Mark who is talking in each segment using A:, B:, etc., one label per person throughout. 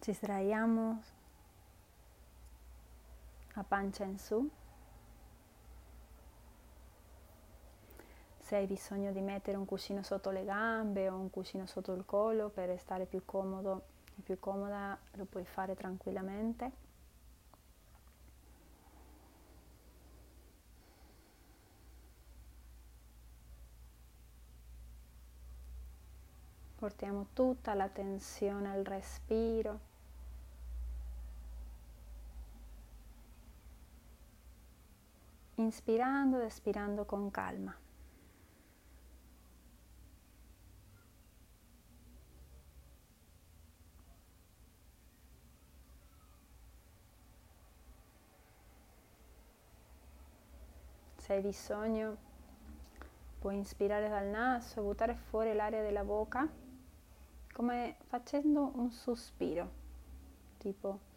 A: Ci sdraiamo a pancia in su. Se hai bisogno di mettere un cuscino sotto le gambe o un cuscino sotto il collo per stare più comodo e più comoda, lo puoi fare tranquillamente. Portiamo tutta la tensione al respiro. Inspirando ed espirando con calma. Se hai bisogno puoi inspirare dal naso, buttare fuori l'aria della bocca come facendo un sospiro, tipo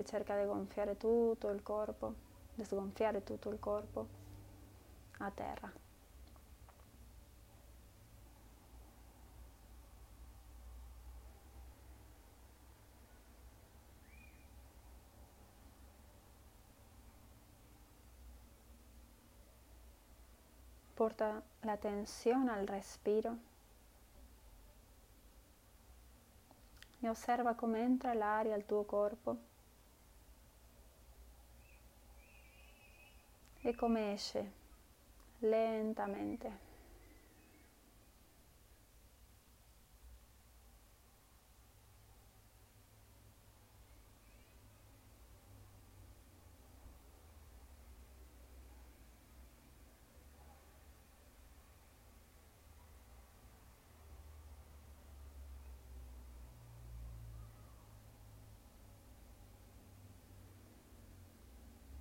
A: e cerca di gonfiare tutto il corpo, di sgonfiare tutto il corpo a terra. Porta la tensione al respiro e osserva come entra l'aria al tuo corpo e come esce lentamente.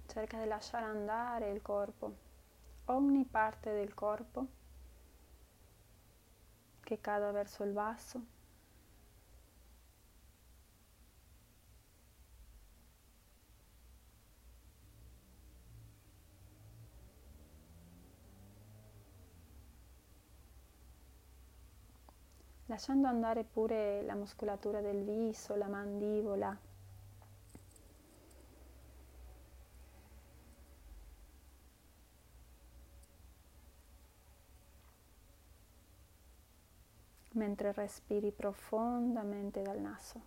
A: Cerca di lasciare andare il corpo, ogni parte del corpo che cada verso il basso. lasciando andare pure la muscolatura del viso, la mandibola, mentre respiri profondamente dal naso.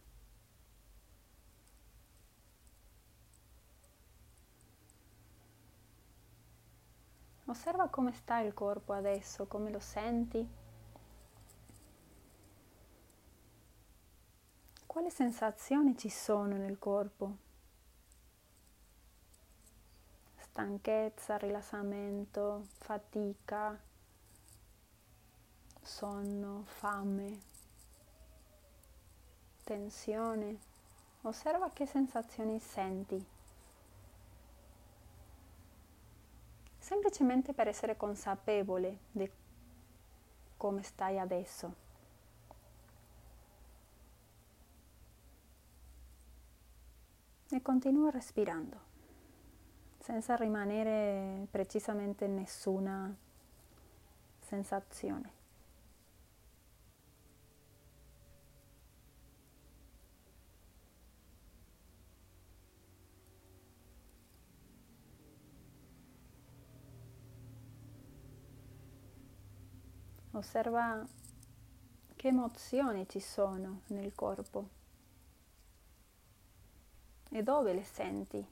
A: Osserva come sta il corpo adesso, come lo senti. Quali sensazioni ci sono nel corpo? Stanchezza, rilassamento, fatica, sonno, fame, tensione. Osserva che sensazioni senti. Semplicemente per essere consapevole di come stai adesso. E continua respirando, senza rimanere precisamente in nessuna sensazione. Osserva che emozioni ci sono nel corpo e dove le senti.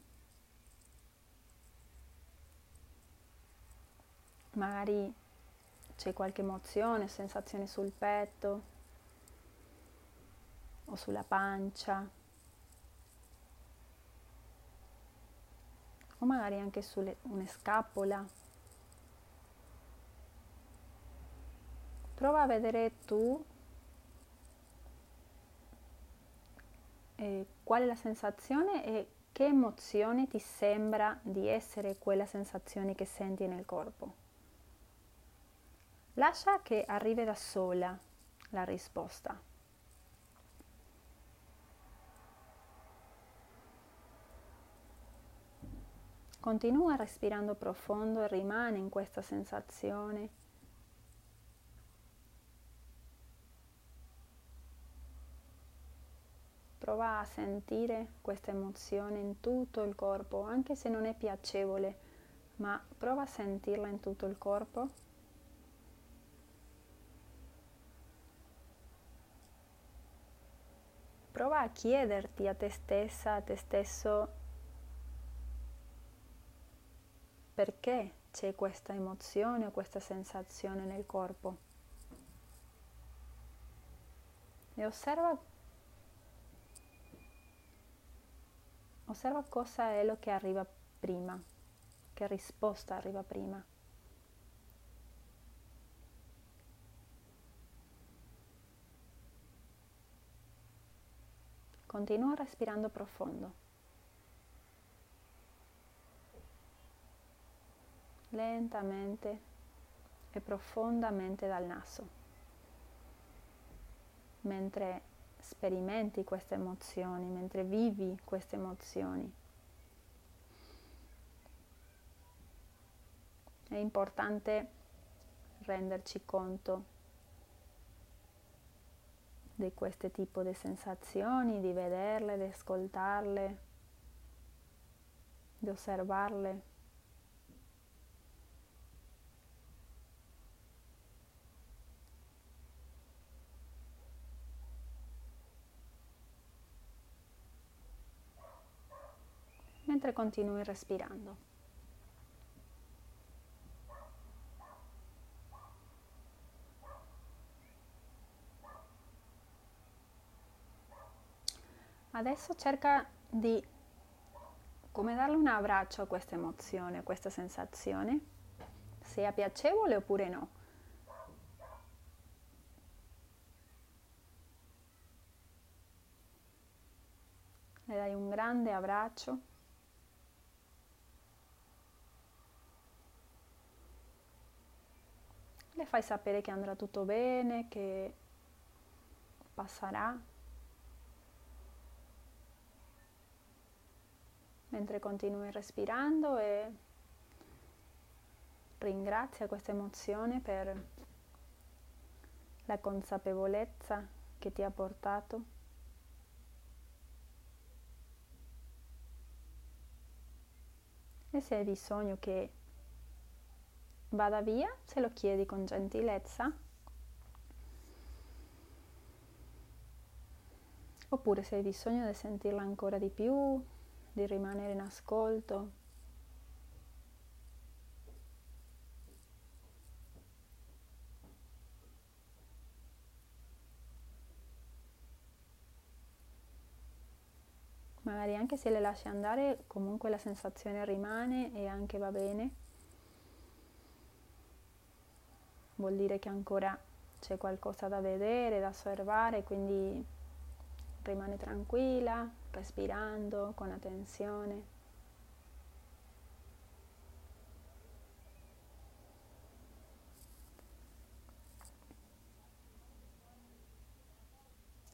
A: Magari c'è qualche emozione, sensazione sul petto o sulla pancia o magari anche su una scapola Prova a vedere tu eh, qual è la sensazione e che emozione ti sembra di essere quella sensazione che senti nel corpo. Lascia che arrivi da sola la risposta. Continua respirando profondo e rimane in questa sensazione prova a sentire questa emozione in tutto il corpo, anche se non è piacevole, ma prova a sentirla in tutto il corpo. Prova a chiederti a te stessa, a te stesso, perché c'è questa emozione o questa sensazione nel corpo. E osserva, osserva cosa è lo che arriva prima, che risposta arriva prima. Continua respirando profondo. Lentamente e profondamente dal naso. Mentre sperimenti queste emozioni, mentre vivi queste emozioni. È importante renderci conto di questo tipo di sensazioni, di vederle, di ascoltarle, di osservarle. Mentre continui respirando. Adesso cerca di come darle un abbraccio a questa emozione, a questa sensazione, sia piacevole oppure no. Le dai un grande abbraccio. Le fai sapere che andrà tutto bene, che passerà. mentre continui respirando e ringrazia questa emozione per la consapevolezza che ti ha portato. E se hai bisogno che vada via, se lo chiedi con gentilezza. Oppure se hai bisogno di sentirla ancora di più, di rimanere in ascolto. Magari anche se le lasci andare, comunque la sensazione rimane e anche va bene. Vuol dire che ancora c'è qualcosa da vedere, da osservare, quindi rimane tranquilla, respirando con attenzione.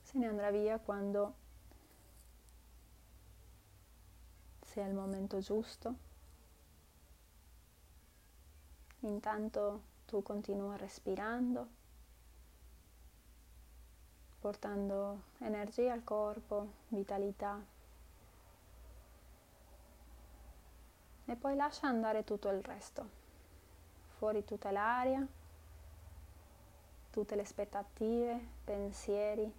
A: Se ne andrà via quando sia il momento giusto. Intanto tu continua respirando portando energia al corpo, vitalità. E poi lascia andare tutto il resto, fuori tutta l'aria, tutte le aspettative, pensieri.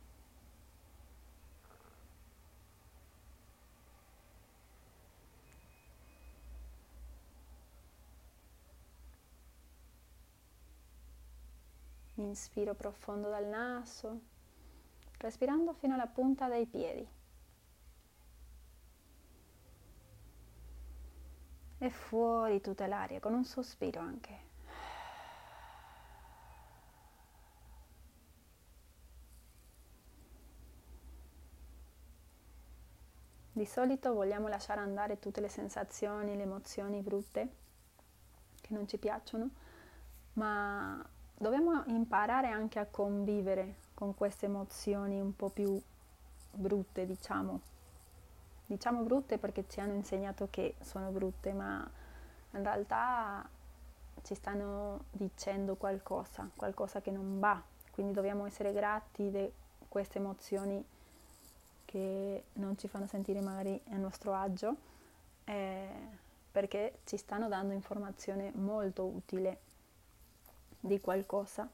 A: Inspiro profondo dal naso respirando fino alla punta dei piedi. E fuori tutta l'aria con un sospiro anche. Di solito vogliamo lasciare andare tutte le sensazioni, le emozioni brutte che non ci piacciono, ma dobbiamo imparare anche a convivere con queste emozioni un po' più brutte, diciamo. Diciamo brutte perché ci hanno insegnato che sono brutte, ma in realtà ci stanno dicendo qualcosa, qualcosa che non va. Quindi dobbiamo essere grati di queste emozioni che non ci fanno sentire magari a nostro agio, eh, perché ci stanno dando informazione molto utile di qualcosa.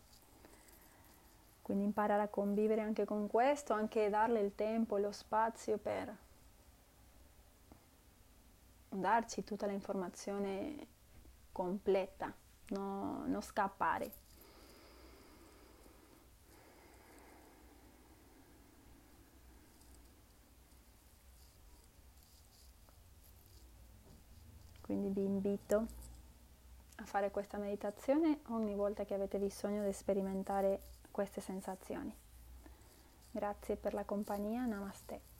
A: Quindi imparare a convivere anche con questo, anche darle il tempo lo spazio per darci tutta l'informazione completa, no, non scappare. Quindi vi invito fare questa meditazione ogni volta che avete bisogno di sperimentare queste sensazioni. Grazie per la compagnia, namaste.